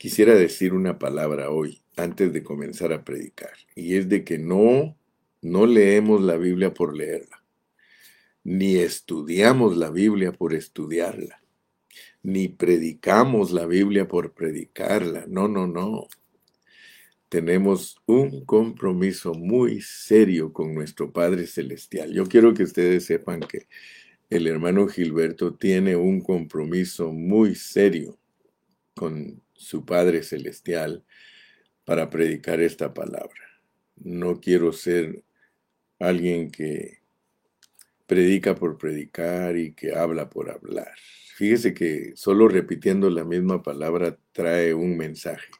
Quisiera decir una palabra hoy antes de comenzar a predicar, y es de que no no leemos la Biblia por leerla, ni estudiamos la Biblia por estudiarla, ni predicamos la Biblia por predicarla. No, no, no. Tenemos un compromiso muy serio con nuestro Padre Celestial. Yo quiero que ustedes sepan que el hermano Gilberto tiene un compromiso muy serio con su Padre Celestial para predicar esta palabra. No quiero ser alguien que predica por predicar y que habla por hablar. Fíjese que solo repitiendo la misma palabra trae un mensaje.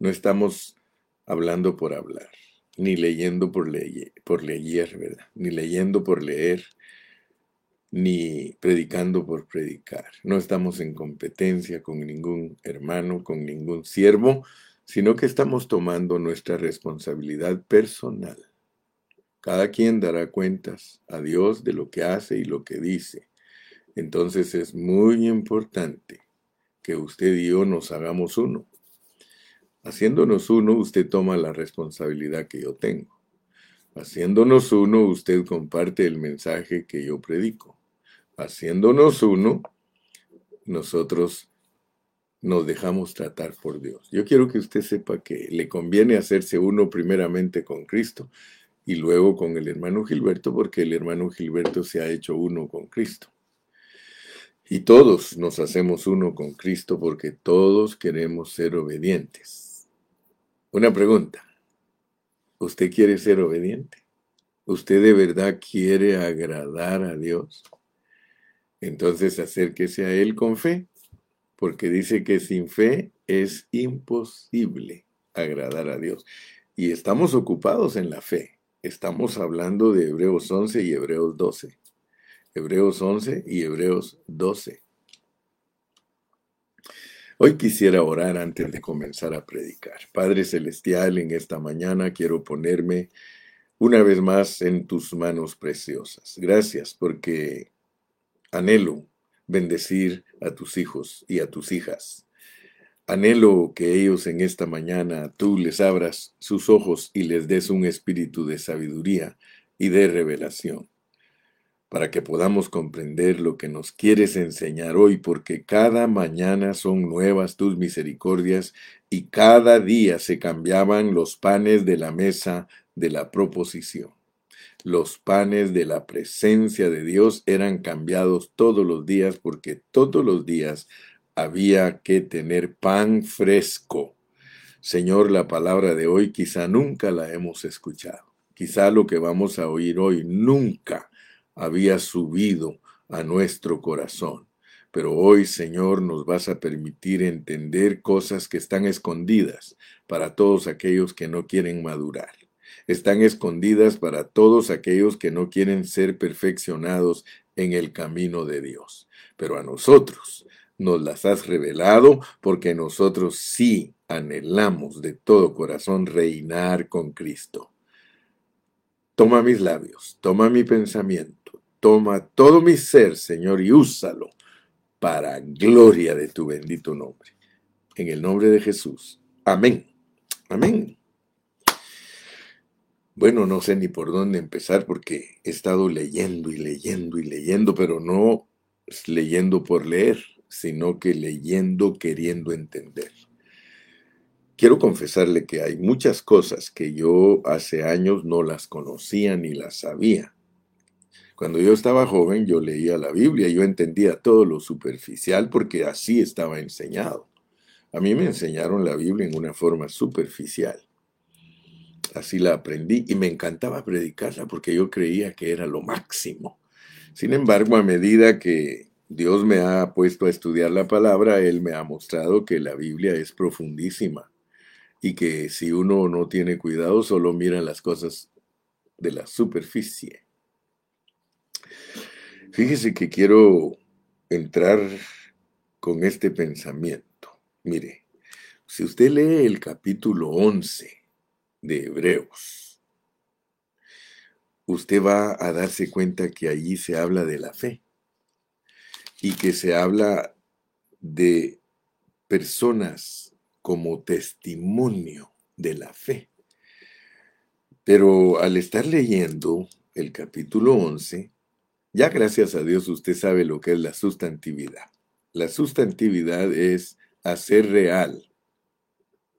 No estamos hablando por hablar, ni leyendo por, leer, ¿verdad? Ni leyendo por leer, ni predicando por predicar. No estamos en competencia con ningún hermano, con ningún siervo, sino que estamos tomando nuestra responsabilidad personal cada quien dará cuentas a Dios de lo que hace y lo que dice. Entonces es muy importante que usted y yo nos hagamos uno. Haciéndonos uno, usted toma la responsabilidad que yo tengo. Haciéndonos uno, usted comparte el mensaje que yo predico. Haciéndonos uno, nosotros nos dejamos tratar por Dios. Yo quiero que usted sepa que le conviene hacerse uno primeramente con Cristo y luego con el hermano Gilberto, porque el hermano Gilberto se ha hecho uno con Cristo. Y todos nos hacemos uno con Cristo porque todos queremos ser obedientes. Una pregunta. ¿Usted quiere ser obediente? ¿Usted de verdad quiere agradar a Dios? Entonces acérquese a Él con fe, porque dice que sin fe es imposible agradar a Dios. Y estamos ocupados en la fe. Estamos hablando de Hebreos 11 y Hebreos 12. Hebreos 11 y Hebreos 12. Hoy quisiera orar antes de comenzar a predicar. Padre Celestial, en esta mañana quiero ponerme una vez más en tus manos preciosas. Gracias porque anhelo bendecir a tus hijos y a tus hijas. Anhelo que ellos en esta mañana tú les abras sus ojos y les des un espíritu de sabiduría y de revelación, para que podamos comprender lo que nos quieres enseñar hoy, porque cada mañana son nuevas tus misericordias y cada día se cambiaban los panes de la mesa de la proposición. Los panes de la presencia de Dios eran cambiados todos los días porque todos los días había que tener pan fresco. Señor, la palabra de hoy quizá nunca la hemos escuchado. Quizá lo que vamos a oír hoy nunca había subido a nuestro corazón. Pero hoy, Señor, nos vas a permitir entender cosas que están escondidas para todos aquellos que no quieren madurar. Están escondidas para todos aquellos que no quieren ser perfeccionados en el camino de Dios. Pero a nosotros, nos las has revelado porque nosotros sí anhelamos de todo corazón reinar con Cristo. Toma mis labios, toma mi pensamiento, toma todo mi ser, Señor, y úsalo para gloria de tu bendito nombre. En el nombre de Jesús. Amén. Amén. Bueno, no sé ni por dónde empezar porque he estado leyendo y leyendo y leyendo, pero no leyendo por leer sino que leyendo, queriendo entender. Quiero confesarle que hay muchas cosas que yo hace años no las conocía ni las sabía. Cuando yo estaba joven yo leía la Biblia, yo entendía todo lo superficial porque así estaba enseñado. A mí me enseñaron la Biblia en una forma superficial. Así la aprendí y me encantaba predicarla porque yo creía que era lo máximo. Sin embargo, a medida que Dios me ha puesto a estudiar la palabra, Él me ha mostrado que la Biblia es profundísima y que si uno no tiene cuidado solo mira las cosas de la superficie. Fíjese que quiero entrar con este pensamiento. Mire, si usted lee el capítulo 11 de Hebreos, usted va a darse cuenta que allí se habla de la fe y que se habla de personas como testimonio de la fe. Pero al estar leyendo el capítulo 11, ya gracias a Dios usted sabe lo que es la sustantividad. La sustantividad es hacer real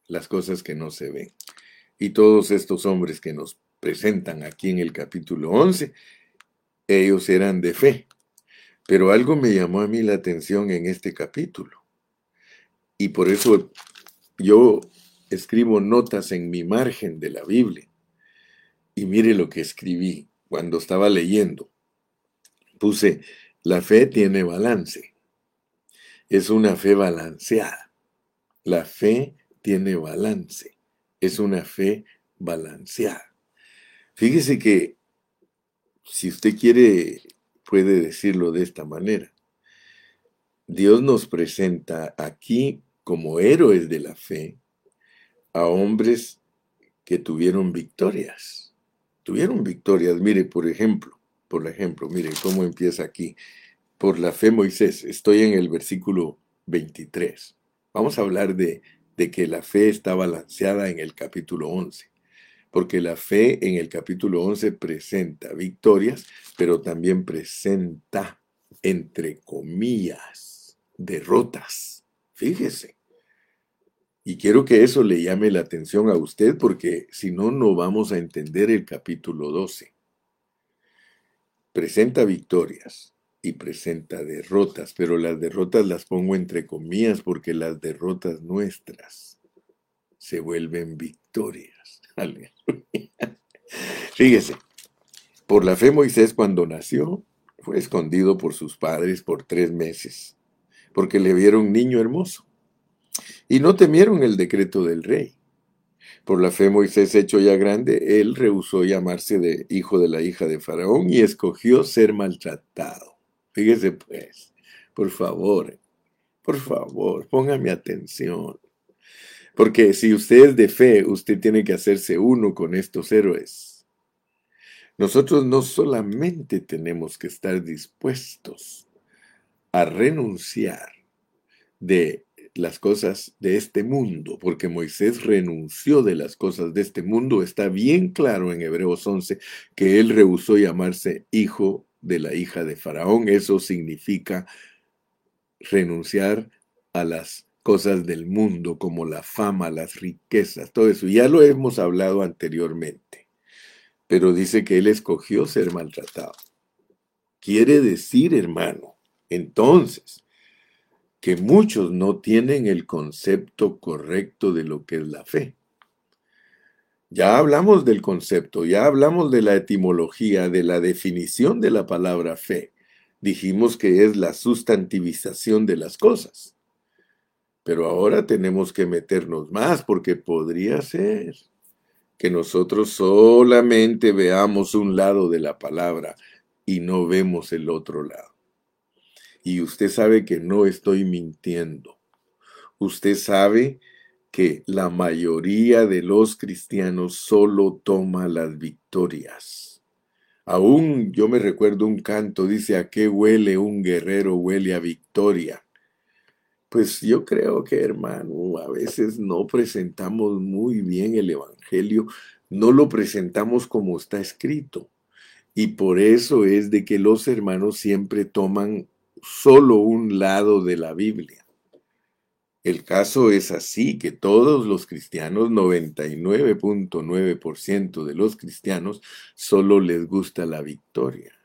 las cosas que no se ven. Y todos estos hombres que nos presentan aquí en el capítulo 11, ellos eran de fe. Pero algo me llamó a mí la atención en este capítulo. Y por eso yo escribo notas en mi margen de la Biblia. Y mire lo que escribí cuando estaba leyendo. Puse, la fe tiene balance. Es una fe balanceada. La fe tiene balance. Es una fe balanceada. Fíjese que si usted quiere puede decirlo de esta manera. Dios nos presenta aquí como héroes de la fe a hombres que tuvieron victorias. Tuvieron victorias. Mire, por ejemplo, por ejemplo, mire cómo empieza aquí. Por la fe Moisés. Estoy en el versículo 23. Vamos a hablar de, de que la fe está balanceada en el capítulo 11 porque la fe en el capítulo 11 presenta victorias, pero también presenta, entre comillas, derrotas. Fíjese. Y quiero que eso le llame la atención a usted porque si no, no vamos a entender el capítulo 12. Presenta victorias y presenta derrotas, pero las derrotas las pongo entre comillas porque las derrotas nuestras se vuelven victorias. Fíjese, por la fe Moisés cuando nació fue escondido por sus padres por tres meses, porque le vieron niño hermoso, y no temieron el decreto del rey. Por la fe Moisés hecho ya grande, él rehusó llamarse de hijo de la hija de Faraón y escogió ser maltratado. Fíjese pues, por favor, por favor, póngame atención. Porque si usted es de fe, usted tiene que hacerse uno con estos héroes. Nosotros no solamente tenemos que estar dispuestos a renunciar de las cosas de este mundo, porque Moisés renunció de las cosas de este mundo. Está bien claro en Hebreos 11 que él rehusó llamarse hijo de la hija de Faraón. Eso significa renunciar a las cosas del mundo como la fama, las riquezas, todo eso. Ya lo hemos hablado anteriormente, pero dice que él escogió ser maltratado. Quiere decir, hermano, entonces, que muchos no tienen el concepto correcto de lo que es la fe. Ya hablamos del concepto, ya hablamos de la etimología, de la definición de la palabra fe. Dijimos que es la sustantivización de las cosas. Pero ahora tenemos que meternos más porque podría ser que nosotros solamente veamos un lado de la palabra y no vemos el otro lado. Y usted sabe que no estoy mintiendo. Usted sabe que la mayoría de los cristianos solo toma las victorias. Aún yo me recuerdo un canto, dice, ¿a qué huele un guerrero? Huele a victoria. Pues yo creo que, hermano, a veces no presentamos muy bien el Evangelio, no lo presentamos como está escrito. Y por eso es de que los hermanos siempre toman solo un lado de la Biblia. El caso es así, que todos los cristianos, 99.9% de los cristianos, solo les gusta la victoria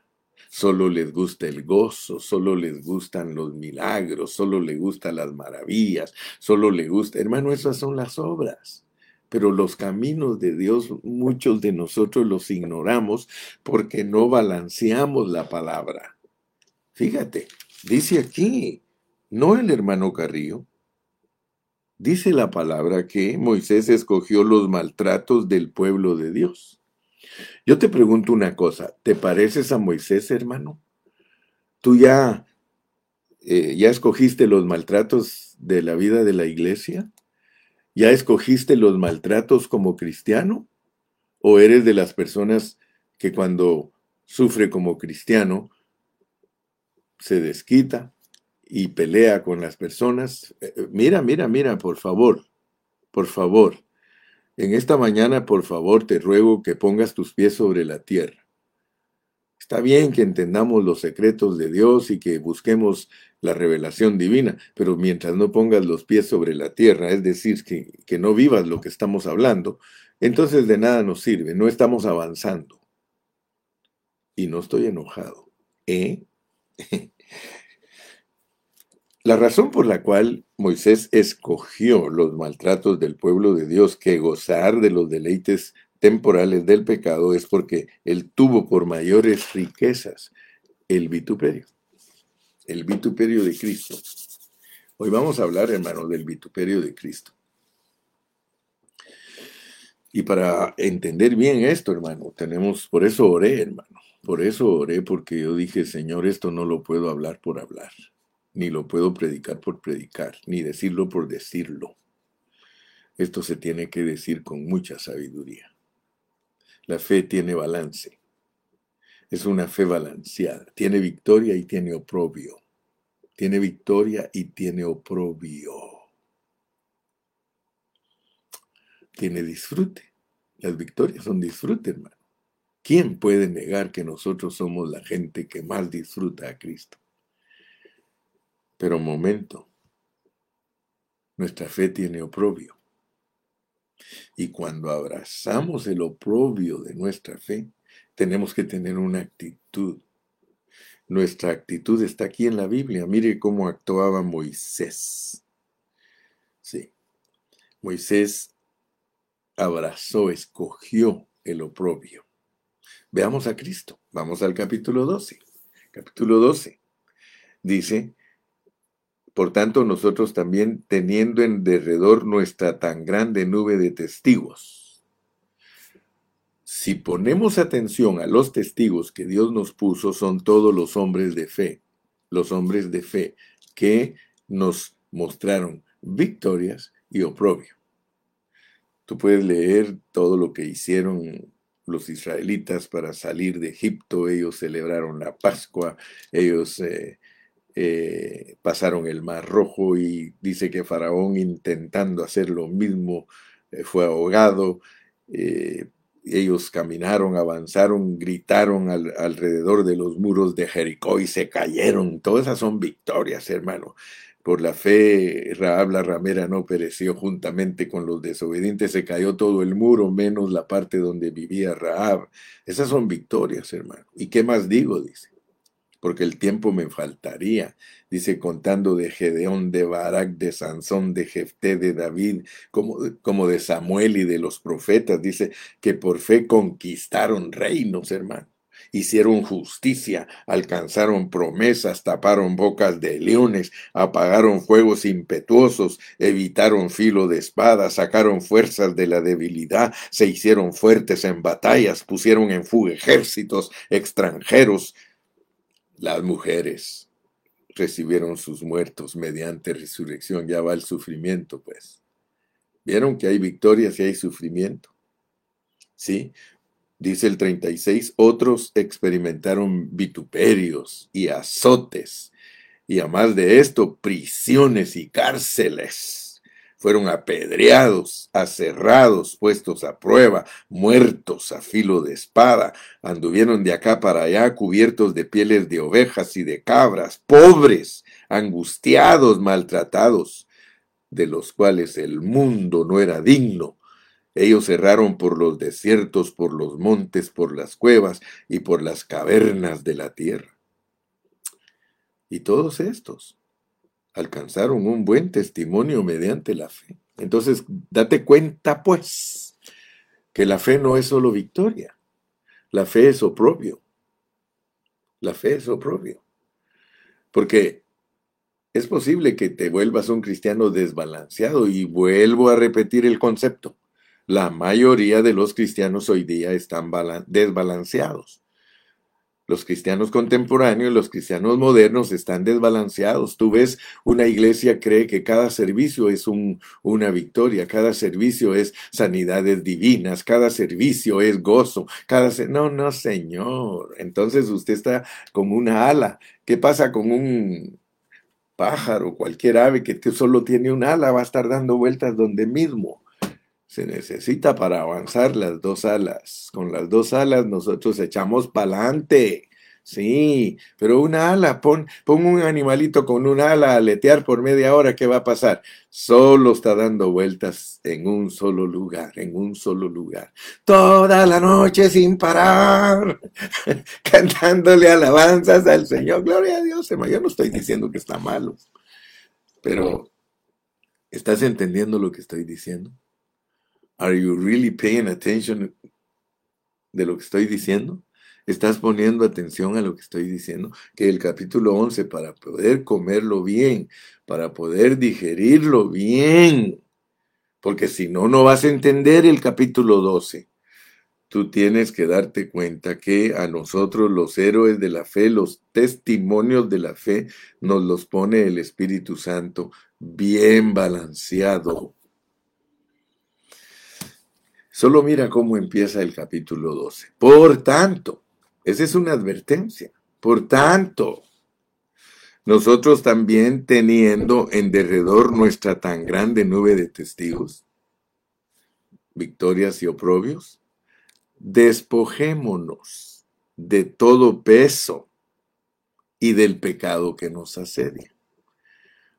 solo les gusta el gozo, solo les gustan los milagros, solo les gustan las maravillas, solo les gusta, hermano, esas son las obras. Pero los caminos de Dios, muchos de nosotros los ignoramos porque no balanceamos la palabra. Fíjate, dice aquí, no el hermano Carrillo, dice la palabra que Moisés escogió los maltratos del pueblo de Dios. Yo te pregunto una cosa, ¿te pareces a Moisés, hermano? ¿Tú ya, eh, ya escogiste los maltratos de la vida de la iglesia? ¿Ya escogiste los maltratos como cristiano? ¿O eres de las personas que cuando sufre como cristiano se desquita y pelea con las personas? Eh, eh, mira, mira, mira, por favor, por favor, en esta mañana, por favor, te ruego que pongas tus pies sobre la tierra. Está bien que entendamos los secretos de Dios y que busquemos la revelación divina, pero mientras no pongas los pies sobre la tierra, es decir, que, que no vivas lo que estamos hablando, entonces de nada nos sirve, no estamos avanzando. Y no estoy enojado. ¿Eh? La razón por la cual Moisés escogió los maltratos del pueblo de Dios que gozar de los deleites temporales del pecado es porque él tuvo por mayores riquezas el vituperio, el vituperio de Cristo. Hoy vamos a hablar, hermano, del vituperio de Cristo. Y para entender bien esto, hermano, tenemos, por eso oré, hermano, por eso oré, porque yo dije, Señor, esto no lo puedo hablar por hablar ni lo puedo predicar por predicar, ni decirlo por decirlo. Esto se tiene que decir con mucha sabiduría. La fe tiene balance. Es una fe balanceada. Tiene victoria y tiene oprobio. Tiene victoria y tiene oprobio. Tiene disfrute. Las victorias son disfrute, hermano. ¿Quién puede negar que nosotros somos la gente que más disfruta a Cristo? Pero momento, nuestra fe tiene oprobio. Y cuando abrazamos el oprobio de nuestra fe, tenemos que tener una actitud. Nuestra actitud está aquí en la Biblia. Mire cómo actuaba Moisés. Sí. Moisés abrazó, escogió el oprobio. Veamos a Cristo. Vamos al capítulo 12. Capítulo 12. Dice, por tanto, nosotros también teniendo en derredor nuestra tan grande nube de testigos. Si ponemos atención a los testigos que Dios nos puso, son todos los hombres de fe, los hombres de fe que nos mostraron victorias y oprobio. Tú puedes leer todo lo que hicieron los israelitas para salir de Egipto, ellos celebraron la Pascua, ellos eh, eh, pasaron el Mar Rojo y dice que Faraón intentando hacer lo mismo eh, fue ahogado. Eh, ellos caminaron, avanzaron, gritaron alrededor de los muros de Jericó y se cayeron. Todas esas son victorias, hermano. Por la fe, Raab la ramera no pereció juntamente con los desobedientes, se cayó todo el muro, menos la parte donde vivía Raab. Esas son victorias, hermano. ¿Y qué más digo? Dice porque el tiempo me faltaría. Dice, contando de Gedeón, de Barak, de Sansón, de Jefté, de David, como, como de Samuel y de los profetas. Dice que por fe conquistaron reinos, hermano hicieron justicia, alcanzaron promesas, taparon bocas de leones, apagaron fuegos impetuosos, evitaron filo de espada, sacaron fuerzas de la debilidad, se hicieron fuertes en batallas, pusieron en fuga ejércitos extranjeros, las mujeres recibieron sus muertos mediante resurrección. Ya va el sufrimiento, pues. ¿Vieron que hay victorias y hay sufrimiento? ¿Sí? Dice el 36, otros experimentaron vituperios y azotes, y además de esto, prisiones y cárceles fueron apedreados, aserrados, puestos a prueba, muertos a filo de espada, anduvieron de acá para allá cubiertos de pieles de ovejas y de cabras, pobres, angustiados, maltratados, de los cuales el mundo no era digno. Ellos erraron por los desiertos, por los montes, por las cuevas y por las cavernas de la tierra. Y todos estos alcanzaron un buen testimonio mediante la fe. Entonces, date cuenta, pues, que la fe no es solo victoria, la fe es oprobio. La fe es oprobio. Porque es posible que te vuelvas un cristiano desbalanceado y vuelvo a repetir el concepto. La mayoría de los cristianos hoy día están desbalanceados. Los cristianos contemporáneos, los cristianos modernos están desbalanceados. Tú ves, una iglesia cree que cada servicio es un, una victoria, cada servicio es sanidades divinas, cada servicio es gozo, cada... No, no, señor. Entonces usted está con una ala. ¿Qué pasa con un pájaro, cualquier ave que solo tiene un ala? Va a estar dando vueltas donde mismo. Se necesita para avanzar las dos alas. Con las dos alas nosotros echamos para adelante. Sí, pero una ala, pon, pon un animalito con una ala a aletear por media hora, ¿qué va a pasar? Solo está dando vueltas en un solo lugar, en un solo lugar. Toda la noche sin parar, cantándole alabanzas al Señor. Gloria a Dios, hermano. Yo no estoy diciendo que está malo, pero ¿estás entendiendo lo que estoy diciendo? Are you really paying attention de lo que estoy diciendo? ¿Estás poniendo atención a lo que estoy diciendo? Que el capítulo 11, para poder comerlo bien, para poder digerirlo bien, porque si no, no vas a entender el capítulo 12. Tú tienes que darte cuenta que a nosotros los héroes de la fe, los testimonios de la fe, nos los pone el Espíritu Santo bien balanceado. Solo mira cómo empieza el capítulo 12. Por tanto, esa es una advertencia. Por tanto, nosotros también teniendo en derredor nuestra tan grande nube de testigos, victorias y oprobios, despojémonos de todo peso y del pecado que nos asedia.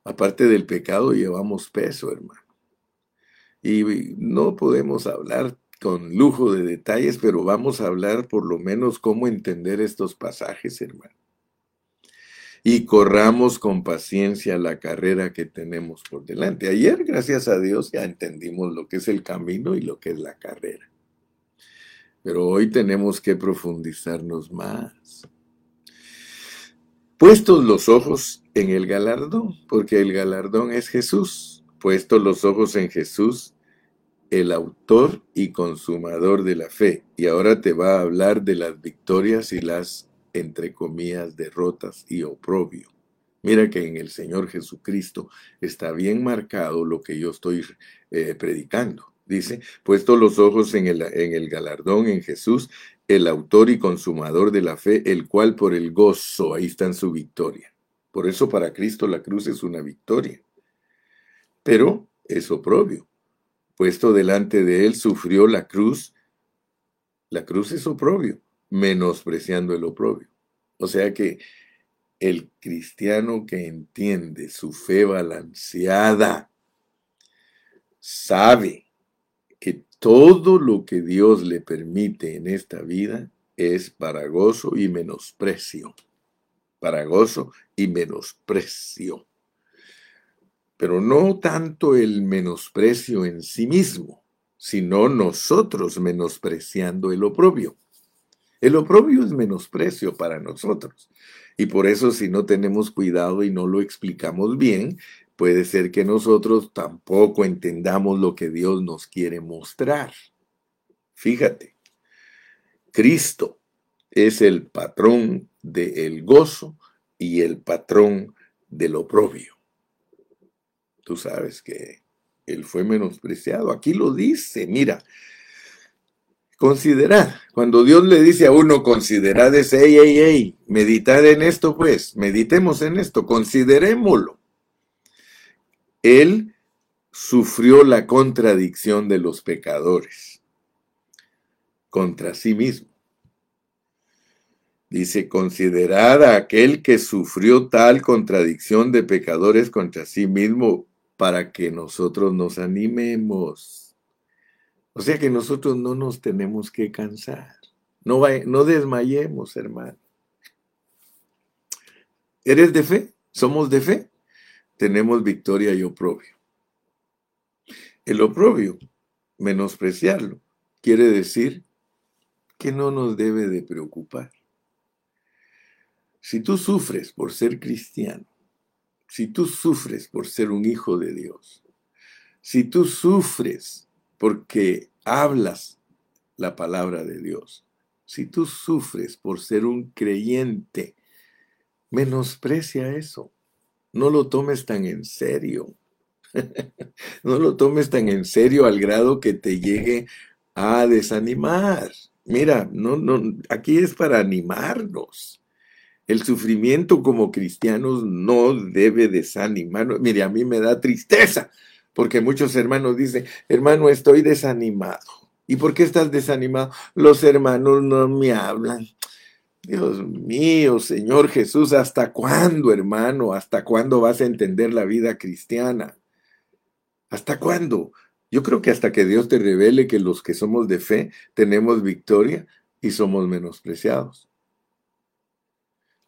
Aparte del pecado llevamos peso, hermano. Y no podemos hablar con lujo de detalles, pero vamos a hablar por lo menos cómo entender estos pasajes, hermano. Y corramos con paciencia la carrera que tenemos por delante. Ayer, gracias a Dios, ya entendimos lo que es el camino y lo que es la carrera. Pero hoy tenemos que profundizarnos más. Puestos los ojos en el galardón, porque el galardón es Jesús. Puestos los ojos en Jesús, el autor y consumador de la fe. Y ahora te va a hablar de las victorias y las, entre comillas, derrotas y oprobio. Mira que en el Señor Jesucristo está bien marcado lo que yo estoy eh, predicando. Dice, puesto los ojos en el, en el galardón en Jesús, el autor y consumador de la fe, el cual por el gozo, ahí está en su victoria. Por eso para Cristo la cruz es una victoria. Pero es oprobio puesto delante de él, sufrió la cruz. La cruz es oprobio, menospreciando el oprobio. O sea que el cristiano que entiende su fe balanceada sabe que todo lo que Dios le permite en esta vida es para gozo y menosprecio. Para gozo y menosprecio pero no tanto el menosprecio en sí mismo, sino nosotros menospreciando el oprobio. El oprobio es menosprecio para nosotros. Y por eso si no tenemos cuidado y no lo explicamos bien, puede ser que nosotros tampoco entendamos lo que Dios nos quiere mostrar. Fíjate, Cristo es el patrón del gozo y el patrón del oprobio tú sabes que él fue menospreciado. Aquí lo dice, mira, considerad, cuando Dios le dice a uno, considerad ese, ey, ey, ey, meditad en esto pues, meditemos en esto, considerémoslo. Él sufrió la contradicción de los pecadores contra sí mismo. Dice, considerad a aquel que sufrió tal contradicción de pecadores contra sí mismo para que nosotros nos animemos. O sea que nosotros no nos tenemos que cansar. No, desmayemos, hermano. ¿Eres de fe? ¿Somos de fe? Tenemos victoria y oprobio. El oprobio, menospreciarlo, quiere decir que no nos debe de preocupar. Si tú sufres por ser cristiano, si tú sufres por ser un hijo de Dios, si tú sufres porque hablas la palabra de Dios, si tú sufres por ser un creyente, menosprecia eso. No lo tomes tan en serio. no lo tomes tan en serio al grado que te llegue a desanimar. Mira, no, no, aquí es para animarnos. El sufrimiento como cristianos no debe desanimar. Mire, a mí me da tristeza Porque muchos hermanos dicen, hermano, estoy desanimado. ¿Y por qué estás desanimado? Los hermanos no me hablan. Dios mío, Señor Jesús, ¿hasta cuándo, hermano? ¿Hasta cuándo vas a entender la vida cristiana? ¿Hasta cuándo? Yo creo que hasta que Dios te revele que los que somos de fe tenemos victoria y somos menospreciados.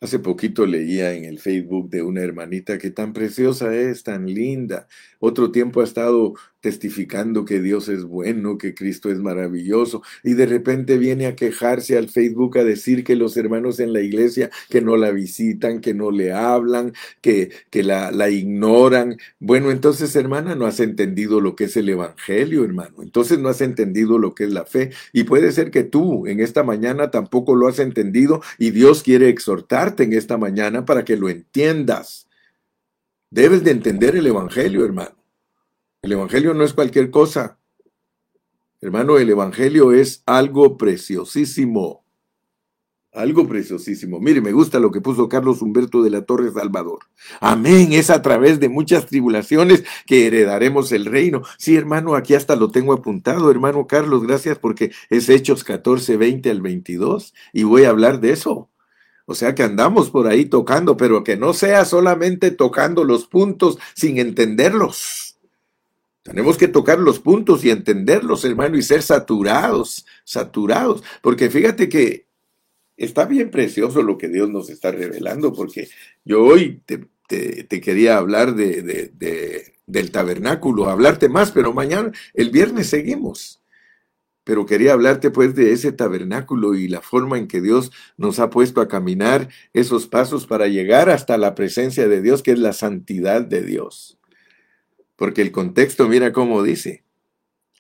Hace poquito leía en el Facebook de una hermanita que tan preciosa es, tan linda. Otro tiempo ha estado testificando que Dios es bueno, que Cristo es maravilloso, y de repente viene a quejarse al Facebook a decir que los hermanos en la iglesia que no la visitan, que no le hablan, que, que la, la ignoran. Bueno, entonces hermana, no has entendido lo que es el Evangelio, hermano. Entonces no has entendido lo que es la fe. Y puede ser que tú en esta mañana tampoco lo has entendido y Dios quiere exhortarte en esta mañana para que lo entiendas. Debes de entender el Evangelio, hermano. El Evangelio no es cualquier cosa. Hermano, el Evangelio es algo preciosísimo. Algo preciosísimo. Mire, me gusta lo que puso Carlos Humberto de la Torre Salvador. Amén. Es a través de muchas tribulaciones que heredaremos el reino. Sí, hermano, aquí hasta lo tengo apuntado. Hermano Carlos, gracias porque es Hechos 14, 20 al 22 y voy a hablar de eso. O sea que andamos por ahí tocando, pero que no sea solamente tocando los puntos sin entenderlos. Tenemos que tocar los puntos y entenderlos, hermano, y ser saturados, saturados. Porque fíjate que está bien precioso lo que Dios nos está revelando, porque yo hoy te, quería hablar de, del tabernáculo, hablarte más, pero mañana, el viernes seguimos. Pero quería hablarte pues de ese tabernáculo y la forma en que Dios nos ha puesto a caminar esos pasos para llegar hasta la presencia de Dios, que es la santidad de Dios. Porque el contexto, mira cómo dice,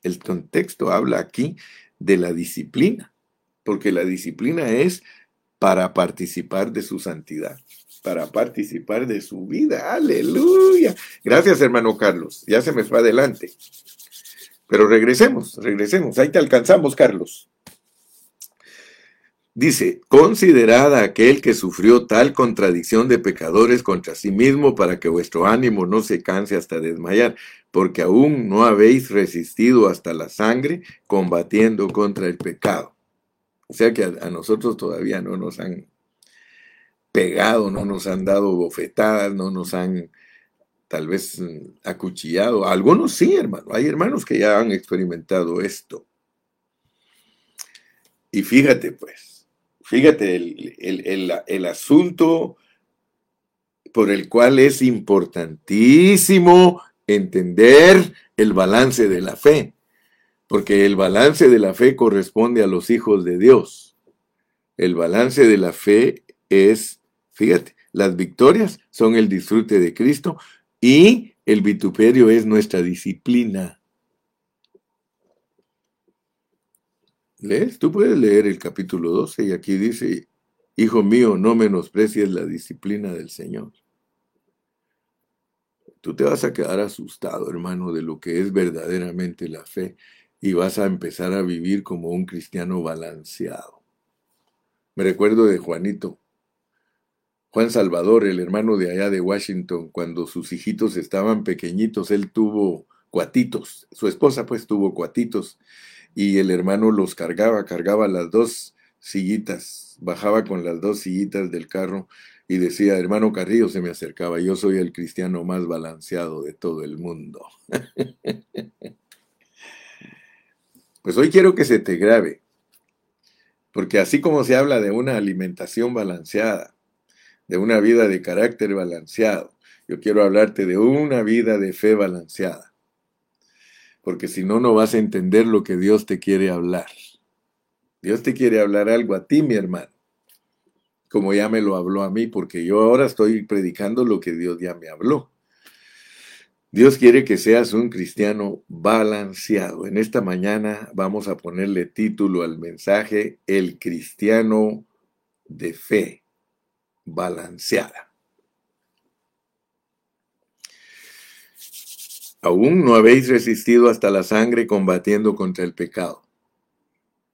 el contexto habla aquí de la disciplina, porque la disciplina es para participar de su santidad, para participar de su vida. Aleluya. Gracias, hermano Carlos. Ya se me fue adelante. Pero regresemos, regresemos. Ahí te alcanzamos, Carlos. Dice, considerad a aquel que sufrió tal contradicción de pecadores contra sí mismo para que vuestro ánimo no se canse hasta desmayar, porque aún no habéis resistido hasta la sangre combatiendo contra el pecado. O sea que a, nosotros todavía no nos han pegado, no nos han dado bofetadas, no nos han tal vez mm, acuchillado. Algunos sí, hermano. Hay hermanos que ya han experimentado esto. Y fíjate pues, Fíjate el, asunto por el cual es importantísimo entender el balance de la fe, porque el balance de la fe corresponde a los hijos de Dios. El balance de la fe es, fíjate, las victorias son el disfrute de Cristo y el vituperio es nuestra disciplina. ¿Lees? Tú puedes leer el capítulo 12 y aquí dice, Hijo mío, no menosprecies la disciplina del Señor. Tú te vas a quedar asustado, hermano, de lo que es verdaderamente la fe y vas a empezar a vivir como un cristiano balanceado. Me recuerdo de Juanito, Juan Salvador, el hermano de allá de Washington, cuando sus hijitos estaban pequeñitos, él tuvo cuatitos, su esposa pues tuvo cuatitos y el hermano los cargaba, cargaba las dos sillitas, bajaba con las dos sillitas del carro y decía, hermano Carrillo se me acercaba, yo soy el cristiano más balanceado de todo el mundo. pues hoy quiero que se te grabe, porque así como se habla de una alimentación balanceada, de una vida de carácter balanceado, yo quiero hablarte de una vida de fe balanceada porque si no, no vas a entender lo que Dios te quiere hablar. Dios te quiere hablar algo a ti, mi hermano, como ya me lo habló a mí, porque yo ahora estoy predicando lo que Dios ya me habló. Dios quiere que seas un cristiano balanceado. En esta mañana vamos a ponerle título al mensaje El cristiano de fe balanceada. Aún no habéis resistido hasta la sangre combatiendo contra el pecado.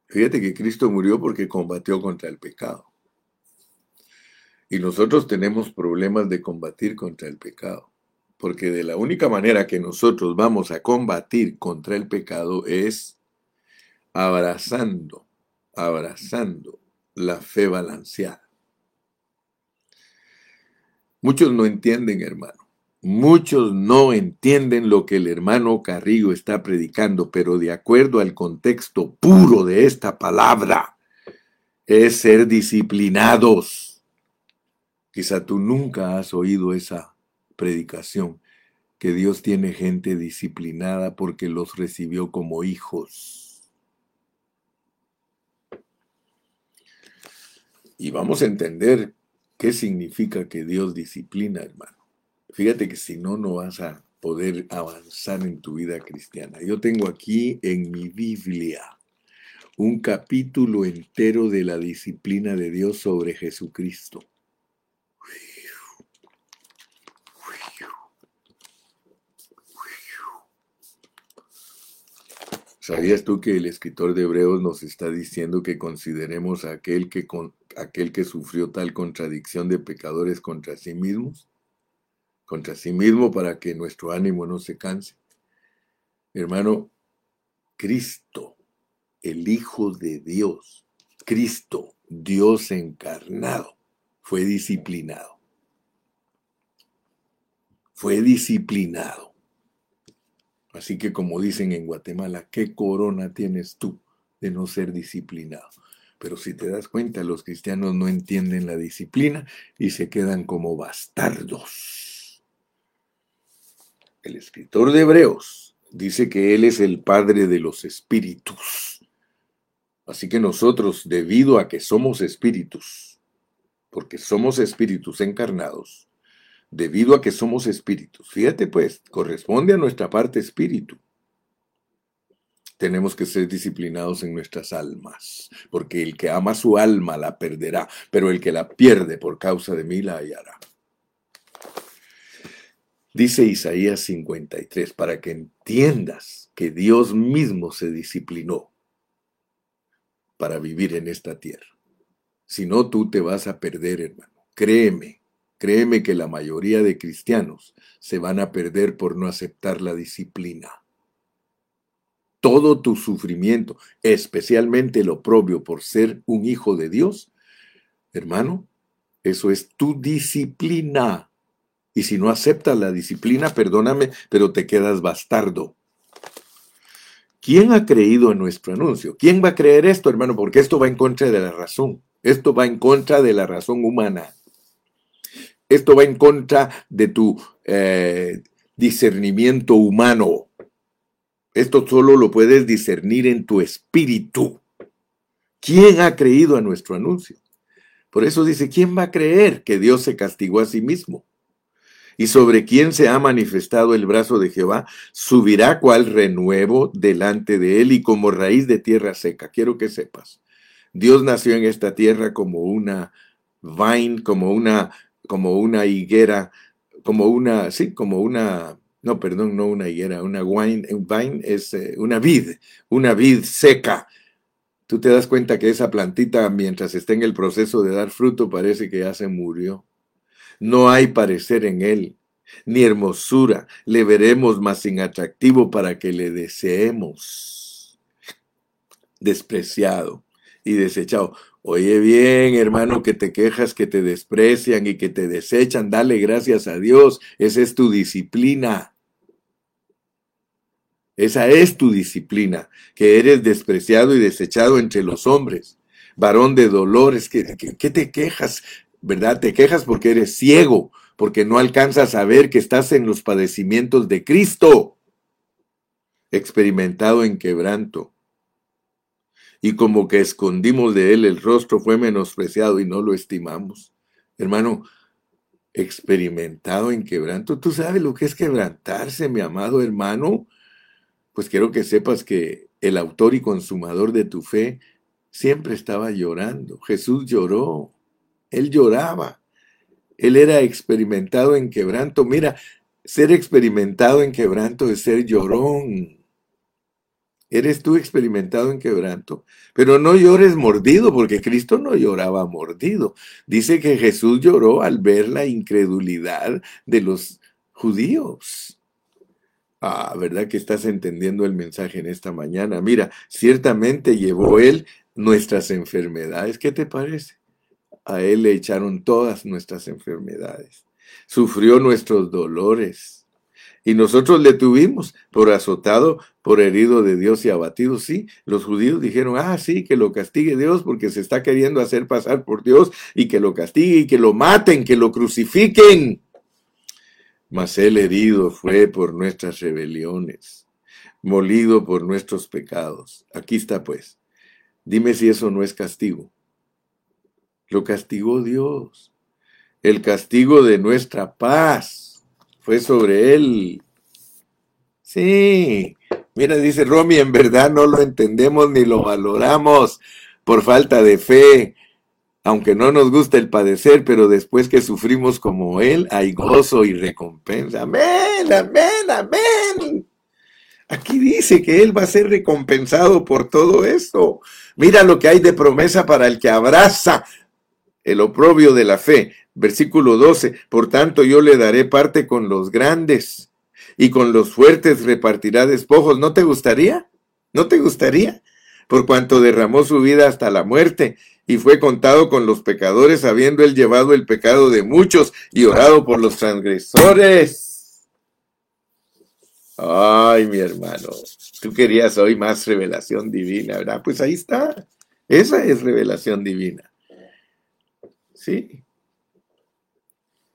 Fíjate que Cristo murió porque combatió contra el pecado. Y nosotros tenemos problemas de combatir contra el pecado. Porque de la única manera que nosotros vamos a combatir contra el pecado es abrazando, abrazando la fe balanceada. Muchos no entienden, hermano. Muchos no entienden lo que el hermano Carrillo está predicando, pero de acuerdo al contexto puro de esta palabra, es ser disciplinados. Quizá tú nunca has oído esa predicación, que Dios tiene gente disciplinada porque los recibió como hijos. Y vamos a entender ¿Qué significa que Dios disciplina, hermano? Fíjate que si no, no vas a poder avanzar en tu vida cristiana. Yo tengo aquí en mi Biblia un capítulo entero de la disciplina de Dios sobre Jesucristo. ¿Sabías tú que el escritor de Hebreos nos está diciendo que consideremos a aquel que, con, aquel que sufrió tal contradicción de pecadores contra sí mismos? Contra sí mismo para que nuestro ánimo no se canse. Hermano, Cristo, el Hijo de Dios, Cristo, Dios encarnado, fue disciplinado. Fue disciplinado. Así que como dicen en Guatemala, ¿qué corona tienes tú de no ser disciplinado? Pero si te das cuenta, los cristianos no entienden la disciplina y se quedan como bastardos. El escritor de Hebreos dice que Él es el Padre de los espíritus. Así que nosotros, debido a que somos espíritus, porque somos espíritus encarnados, debido a que somos espíritus. Fíjate pues, corresponde a nuestra parte espíritu. Tenemos que ser disciplinados en nuestras almas, porque el que ama su alma la perderá, pero el que la pierde por causa de mí la hallará. Dice Isaías 53, para que entiendas que Dios mismo se disciplinó para vivir en esta tierra. Si no, tú te vas a perder, hermano. Créeme, Créeme que la mayoría de cristianos se van a perder por no aceptar la disciplina. Todo tu sufrimiento, especialmente lo propio por ser un hijo de Dios, hermano, eso es tu disciplina. Y si no aceptas la disciplina, perdóname, pero te quedas bastardo. ¿Quién ha creído en nuestro anuncio? ¿Quién va a creer esto, hermano? Porque esto va en contra de la razón. Esto va en contra de la razón humana. Esto va en contra de tu eh, discernimiento humano. Esto solo lo puedes discernir en tu espíritu. ¿Quién ha creído a nuestro anuncio? Por eso dice, ¿quién va a creer que Dios se castigó a sí mismo? Y sobre quién se ha manifestado el brazo de Jehová, subirá cual renuevo delante de él y como raíz de tierra seca. Quiero que sepas, Dios nació en esta tierra como una vine, como una como una higuera, como una, sí, como una, no, perdón, no una higuera, una wine, vine es eh, una vid, una vid seca. Tú te das cuenta que esa plantita, mientras está en el proceso de dar fruto, parece que ya se murió. No hay parecer en él, ni hermosura. Le veremos más sin atractivo para que le deseemos. Despreciado y desechado. Oye bien, hermano, que te quejas, que te desprecian y que te desechan, dale gracias a Dios. Esa es tu disciplina. Esa es tu disciplina, que eres despreciado y desechado entre los hombres. Varón de dolores, ¿qué, qué te quejas? ¿Verdad? Te quejas porque eres ciego, porque no alcanzas a ver que estás en los padecimientos de Cristo, experimentado en quebranto y como que escondimos de él el rostro fue menospreciado y no lo estimamos. Hermano, experimentado en quebranto, ¿tú sabes lo que es quebrantarse, mi amado hermano? Pues quiero que sepas que el autor y consumador de tu fe siempre estaba llorando. Jesús lloró, él lloraba, él era experimentado en quebranto. Mira, ser experimentado en quebranto es ser llorón. ¿Eres tú experimentado en quebranto? Pero no llores mordido, porque Cristo no lloraba mordido. Dice que Jesús lloró al ver la incredulidad de los judíos. Ah, ¿verdad que estás entendiendo el mensaje en esta mañana? Mira, ciertamente llevó él nuestras enfermedades. ¿Qué te parece? A él le echaron todas nuestras enfermedades. Sufrió nuestros dolores. Y nosotros le tuvimos por azotado, por herido de Dios y abatido. Sí, los judíos dijeron, ah, sí, que lo castigue Dios porque se está queriendo hacer pasar por Dios y que lo castigue y que lo maten, que lo crucifiquen mas él herido fue por nuestras rebeliones, molido por nuestros pecados. Aquí está pues. Dime si eso no es castigo. Lo castigó Dios. El castigo de nuestra paz fue sobre él. Sí. Mira, dice Romy, en verdad no lo entendemos ni lo valoramos por falta de fe aunque no nos gusta el padecer, pero después que sufrimos como Él, hay gozo y recompensa. Amén, amén, amén. Aquí dice que Él va a ser recompensado por todo esto. Mira lo que hay de promesa para el que abraza el oprobio de la fe. Versículo 12. Por tanto, yo le daré parte con los grandes y con los fuertes repartirá despojos. ¿No te gustaría? ¿No te gustaría? Por cuanto derramó su vida hasta la muerte y fue contado con los pecadores, habiendo él llevado el pecado de muchos y orado por los transgresores. Ay, mi hermano, tú querías hoy más revelación divina, ¿verdad? Pues ahí está. Esa es revelación divina. Sí.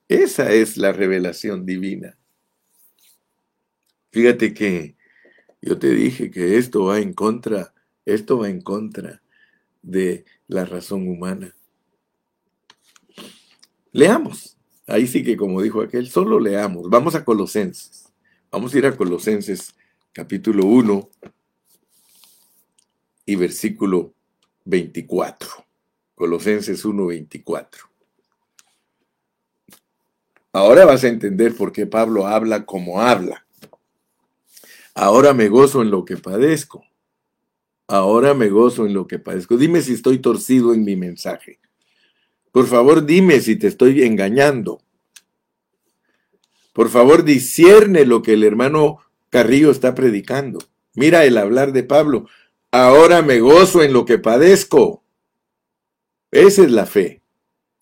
Esa es la revelación divina. Fíjate que yo te dije que esto va en contra, esto va en contra de la razón humana. Leamos. Ahí sí que como dijo aquel, solo leamos. Vamos a Colosenses. Vamos a ir a Colosenses capítulo 1 y versículo 24. Colosenses 1, 24. Ahora vas a entender por qué Pablo habla como habla. Ahora me gozo en lo que padezco Ahora me gozo en lo que padezco. Dime si estoy torcido en mi mensaje. Por favor, dime si te estoy engañando. Por favor, discierne lo que el hermano Carrillo está predicando. Mira el hablar de Pablo. Ahora me gozo en lo que padezco. Esa es la fe.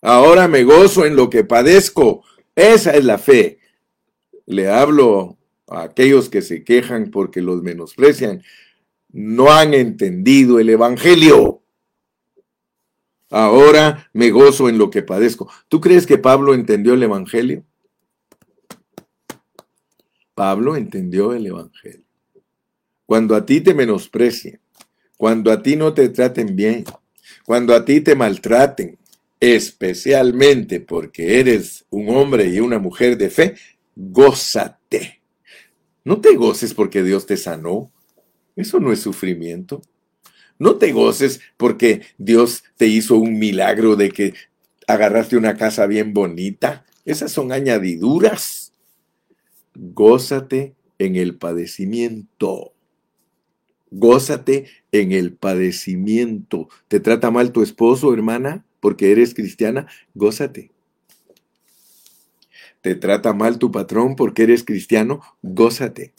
Ahora me gozo en lo que padezco. Esa es la fe. Le hablo a aquellos que se quejan porque los menosprecian no han entendido el Evangelio. Ahora me gozo en lo que padezco. ¿Tú crees que Pablo entendió el Evangelio? Pablo entendió el Evangelio. Cuando a ti te menosprecien, cuando a ti no te traten bien, cuando a ti te maltraten, especialmente porque eres un hombre y una mujer de fe, gózate. No te goces porque Dios te sanó, eso no es sufrimiento. No te goces porque Dios te hizo un milagro de que agarraste una casa bien bonita. Esas son añadiduras. Gózate en el padecimiento. Gózate en el padecimiento. ¿Te trata mal tu esposo, hermana, porque eres cristiana? Gózate. ¿Te trata mal tu patrón porque eres cristiano? Gózate.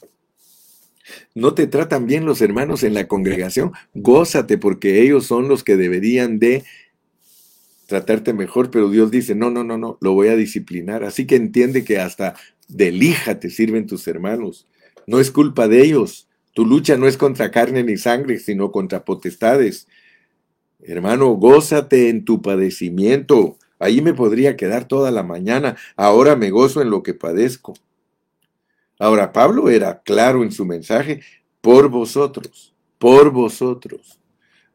¿No te tratan bien los hermanos en la congregación? Gózate porque ellos son los que deberían de tratarte mejor, pero Dios dice, no, no, no, no, lo voy a disciplinar. Así que entiende que hasta de lija te sirven tus hermanos. No es culpa de ellos. Tu lucha no es contra carne ni sangre, sino contra potestades. Hermano, gózate en tu padecimiento. Ahí me podría quedar toda la mañana. Ahora me gozo en lo que padezco. Ahora, Pablo era claro en su mensaje, por vosotros, por vosotros.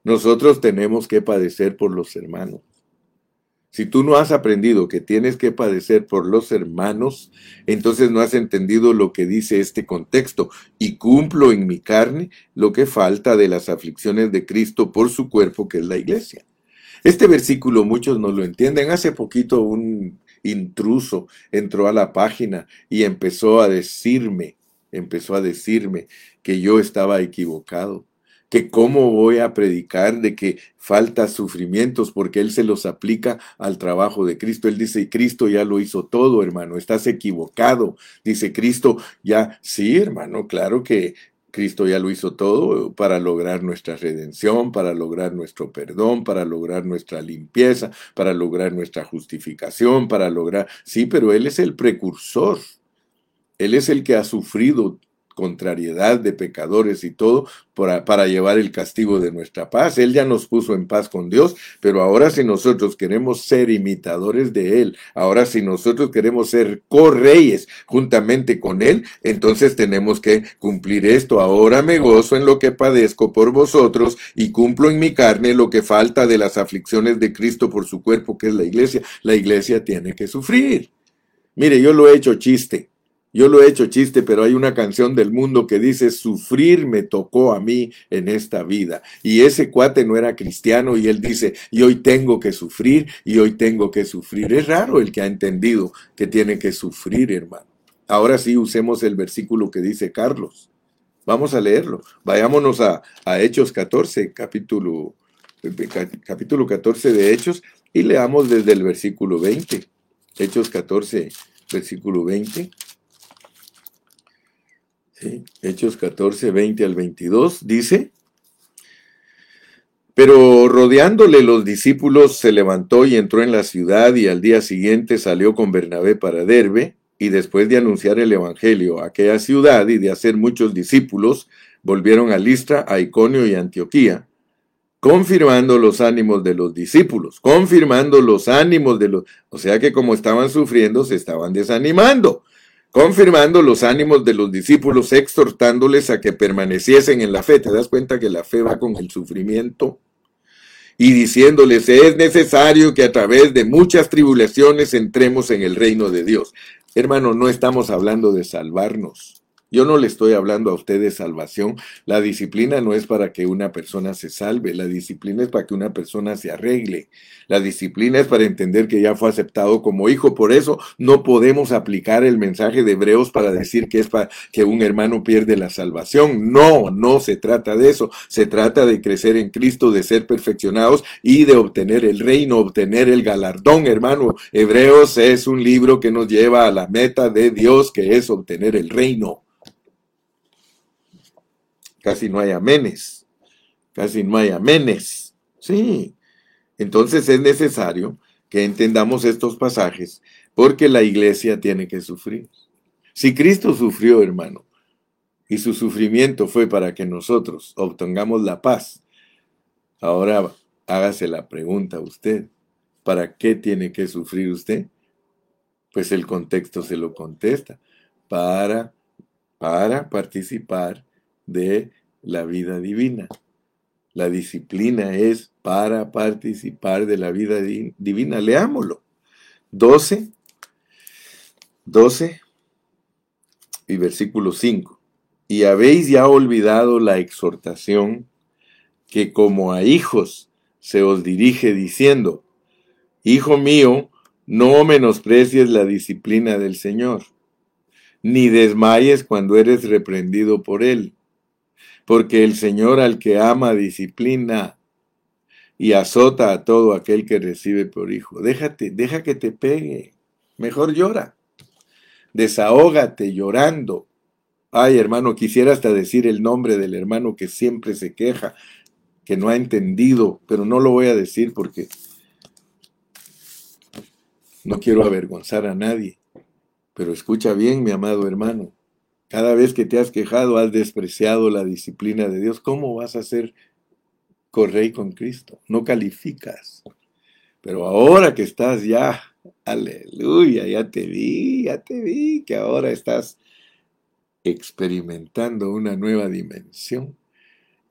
Nosotros tenemos que padecer por los hermanos. Si tú no has aprendido que tienes que padecer por los hermanos, entonces no has entendido lo que dice este contexto. Y cumplo en mi carne lo que falta de las aflicciones de Cristo por su cuerpo, que es la iglesia. Este versículo muchos no lo entienden. Hace poquito un intruso entró a la página y empezó a decirme, empezó a decirme que yo estaba equivocado, que cómo voy a predicar de que falta sufrimientos porque Él se los aplica al trabajo de Cristo. Él dice, Cristo ya lo hizo todo, hermano, estás equivocado. Dice Cristo, ya, sí, hermano, claro que Cristo ya lo hizo todo para lograr nuestra redención, para lograr nuestro perdón, para lograr nuestra limpieza, para lograr nuestra justificación, para lograr... Sí, pero Él es el precursor. Él es el que ha sufrido contrariedad de pecadores y todo para, llevar el castigo de nuestra paz. Él ya nos puso en paz con Dios, pero ahora si nosotros queremos ser imitadores de Él, ahora si nosotros queremos ser correyes juntamente con Él, entonces tenemos que cumplir esto. Ahora me gozo en lo que padezco por vosotros y cumplo en mi carne lo que falta de las aflicciones de Cristo por su cuerpo, que es la iglesia. La iglesia tiene que sufrir. Mire, yo lo he hecho chiste. Yo lo he hecho chiste, pero hay una canción del mundo que dice, sufrir me tocó a mí en esta vida. Y ese cuate no era cristiano y él dice, y hoy tengo que sufrir y hoy tengo que sufrir. Es raro el que ha entendido que tiene que sufrir, hermano. Ahora sí usemos el versículo que dice Carlos. Vamos a leerlo. Vayámonos a, a Hechos 14, capítulo, capítulo 14 de Hechos, y leamos desde el versículo 20. Hechos 14, versículo 20. Hechos 14, 20 al 22 dice, pero rodeándole los discípulos se levantó y entró en la ciudad y al día siguiente salió con Bernabé para Derbe y después de anunciar el Evangelio a aquella ciudad y de hacer muchos discípulos, volvieron a Listra, a Iconio y Antioquía, confirmando los ánimos de los discípulos, confirmando los ánimos de los... O sea que como estaban sufriendo, se estaban desanimando confirmando los ánimos de los discípulos, exhortándoles a que permaneciesen en la fe. ¿Te das cuenta que la fe va con el sufrimiento? Y diciéndoles, es necesario que a través de muchas tribulaciones entremos en el reino de Dios. Hermano, no estamos hablando de salvarnos. Yo no le estoy hablando a usted de salvación. La disciplina no es para que una persona se salve, la disciplina es para que una persona se arregle. La disciplina es para entender que ya fue aceptado como hijo. Por eso no podemos aplicar el mensaje de Hebreos para decir que es para que un hermano pierde la salvación. No, no se trata de eso. Se trata de crecer en Cristo, de ser perfeccionados y de obtener el reino, obtener el galardón, hermano. Hebreos es un libro que nos lleva a la meta de Dios, que es obtener el reino. Casi no hay amenes. Casi no hay amenes. Sí. Entonces es necesario que entendamos estos pasajes porque la iglesia tiene que sufrir. Si Cristo sufrió, hermano, y su sufrimiento fue para que nosotros obtengamos la paz, ahora hágase la pregunta a usted, ¿para qué tiene que sufrir usted? Pues el contexto se lo contesta, para, para participar de la vida divina. La disciplina es para participar de la vida divina. Leámoslo. 12, 12 y versículo 5. Y habéis ya olvidado la exhortación que como a hijos se os dirige diciendo, Hijo mío, no menosprecies la disciplina del Señor, ni desmayes cuando eres reprendido por Él porque el Señor al que ama disciplina y azota a todo aquel que recibe por hijo. Déjate, deja que te pegue. Mejor llora. Desahógate llorando. Ay, hermano, quisiera hasta decir el nombre del hermano que siempre se queja, que no ha entendido, pero no lo voy a decir porque no quiero avergonzar a nadie. Pero escucha bien, mi amado hermano. Cada vez que te has quejado, has despreciado la disciplina de Dios. ¿Cómo vas a ser correy con Cristo? No calificas. Pero ahora que estás ya, aleluya, ya te vi, ya te vi, que ahora estás experimentando una nueva dimensión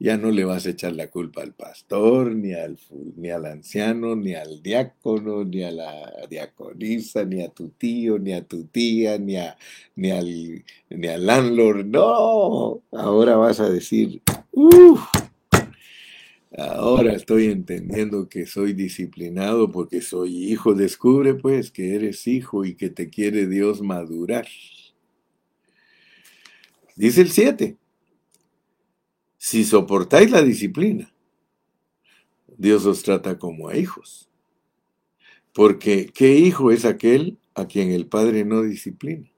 ya no le vas a echar la culpa al pastor, ni al, ni al anciano, ni al diácono, ni a la diaconisa, ni a tu tío, ni a tu tía, ni, a, ni, al, ni al landlord. No, ahora vas a decir, uff, ahora estoy entendiendo que soy disciplinado porque soy hijo. Descubre pues que eres hijo y que te quiere Dios madurar. Dice el 7 Si soportáis la disciplina, Dios os trata como a hijos. Porque ¿qué hijo es aquel a quien el Padre no disciplina?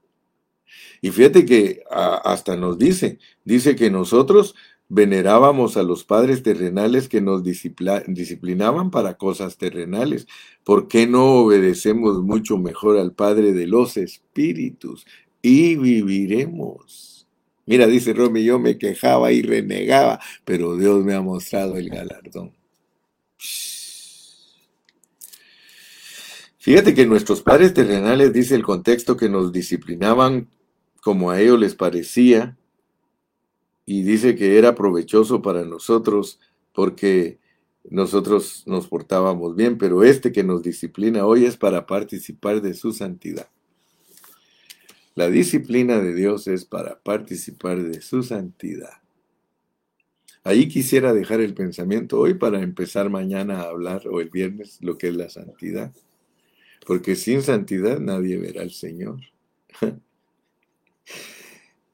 Y fíjate que hasta nos dice, dice que nosotros venerábamos a los padres terrenales que nos disciplinaban para cosas terrenales. ¿Por qué no obedecemos mucho mejor al Padre de los Espíritus y viviremos? Mira, dice Romy, yo me quejaba y renegaba, pero Dios me ha mostrado el galardón. Fíjate que nuestros padres terrenales, dice el contexto, que nos disciplinaban como a ellos les parecía, y dice que era provechoso para nosotros porque nosotros nos portábamos bien, pero este que nos disciplina hoy es para participar de su santidad. La disciplina de Dios es para participar de su santidad. Ahí quisiera dejar el pensamiento hoy para empezar mañana a hablar o el viernes lo que es la santidad. Porque sin santidad nadie verá al Señor.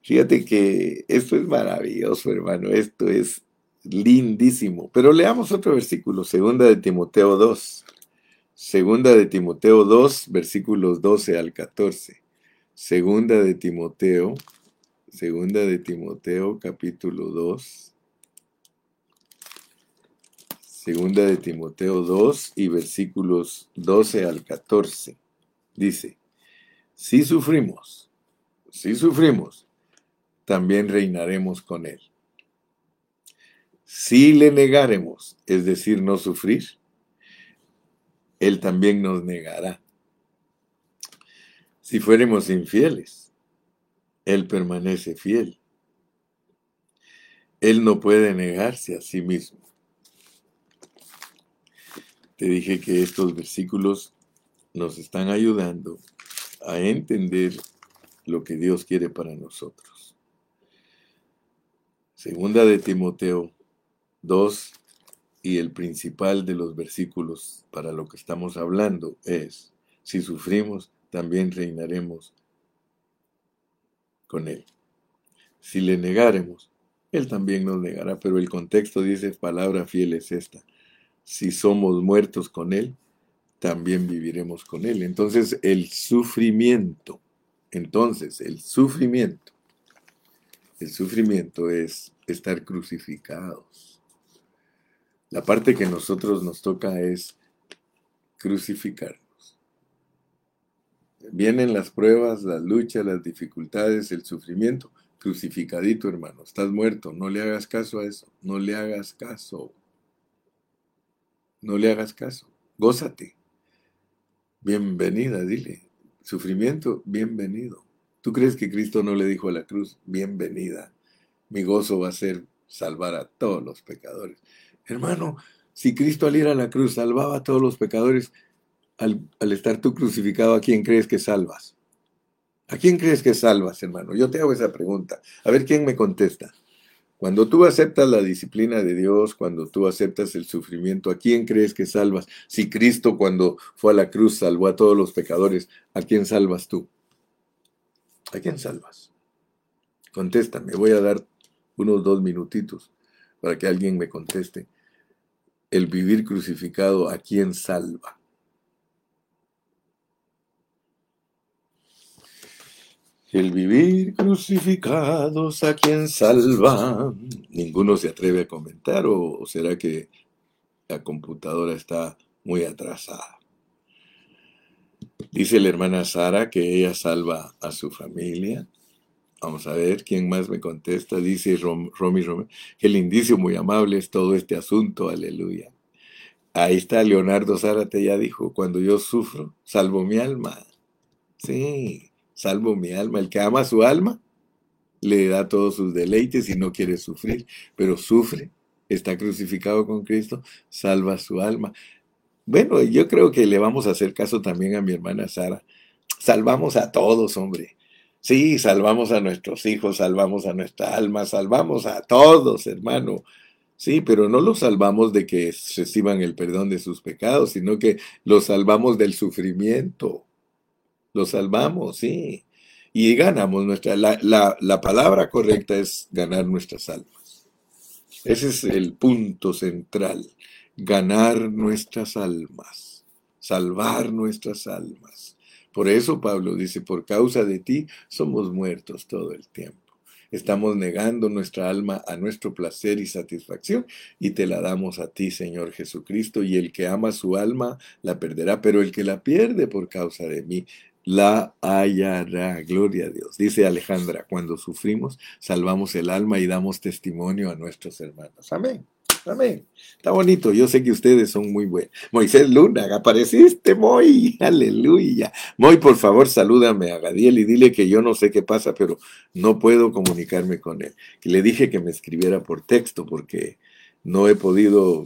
Fíjate que esto es maravilloso, hermano, esto es lindísimo. Pero leamos otro versículo, segunda de Timoteo 2. Segunda de Timoteo 2, versículos 12 al 14. Segunda de Timoteo, segunda de Timoteo capítulo 2. Segunda de Timoteo 2 y versículos 12 al 14. Dice, si sufrimos, si sufrimos, también reinaremos con él. Si le negaremos, es decir, no sufrir, él también nos negará. Si fuéramos infieles, él permanece fiel. Él no puede negarse a sí mismo. Te dije que estos versículos nos están ayudando a entender lo que Dios quiere para nosotros. Segunda de Timoteo 2 y el principal de los versículos para lo que estamos hablando es, si sufrimos, también reinaremos con Él. Si le negaremos, Él también nos negará, pero el contexto dice, palabra fiel es esta, si somos muertos con Él, también viviremos con Él. Entonces el sufrimiento, entonces el sufrimiento el sufrimiento es estar crucificados. La parte que nosotros nos toca es crucificarnos. Vienen las pruebas, las luchas, las dificultades, el sufrimiento. Crucificadito, hermano. Estás muerto. No le hagas caso a eso. No le hagas caso. No le hagas caso. Gózate. Bienvenida, dile. Sufrimiento, bienvenido. ¿Tú crees que Cristo no le dijo a la cruz, bienvenida? Mi gozo va a ser salvar a todos los pecadores. Hermano, si Cristo al ir a la cruz salvaba a todos los pecadores, al, estar tú crucificado, ¿a quién crees que salvas? ¿A quién crees que salvas, hermano? Yo te hago esa pregunta. A ver quién me contesta. Cuando tú aceptas la disciplina de Dios, cuando tú aceptas el sufrimiento, ¿a quién crees que salvas? Si Cristo cuando fue a la cruz salvó a todos los pecadores, ¿a quién salvas tú? ¿A quién salvas? Contéstame, voy a dar unos dos minutitos para que alguien me conteste. El vivir crucificado, ¿a quién salva? El vivir crucificados, ¿a quién salva? Ninguno se atreve a comentar o será que la computadora está muy atrasada. Dice la hermana Sara que ella salva a su familia. Vamos a ver quién más me contesta. Dice Romy Romero. El indicio muy amable es todo este asunto. Aleluya. Ahí está Leonardo Zárate, ya dijo, cuando yo sufro, salvo mi alma. Sí, salvo mi alma. El que ama su alma, le da todos sus deleites y no quiere sufrir, pero sufre, está crucificado con Cristo, salva su alma. Bueno, yo creo que le vamos a hacer caso también a mi hermana Sara. Salvamos a todos, hombre. Sí, salvamos a nuestros hijos, salvamos a nuestra alma, salvamos a todos, hermano. Sí, pero no los salvamos de que reciban el perdón de sus pecados, sino que los salvamos del sufrimiento. Los salvamos, sí. Y ganamos nuestra... La, la palabra correcta es ganar nuestras almas. Ese es el punto central, ganar nuestras almas, salvar nuestras almas. Por eso Pablo dice, por causa de ti somos muertos todo el tiempo. Estamos negando nuestra alma a nuestro placer y satisfacción y te la damos a ti, Señor Jesucristo, y el que ama su alma la perderá, pero el que la pierde por causa de mí la hallará. Gloria a Dios. Dice Alejandra, cuando sufrimos, salvamos el alma y damos testimonio a nuestros hermanos. Amén. Amén. Está bonito. Yo sé que ustedes son muy buenos. Moisés Luna, apareciste, Moy. Aleluya. Moy, por favor, salúdame a Gadiel y dile que yo no sé qué pasa, pero no puedo comunicarme con él. Le dije que me escribiera por texto porque no he podido,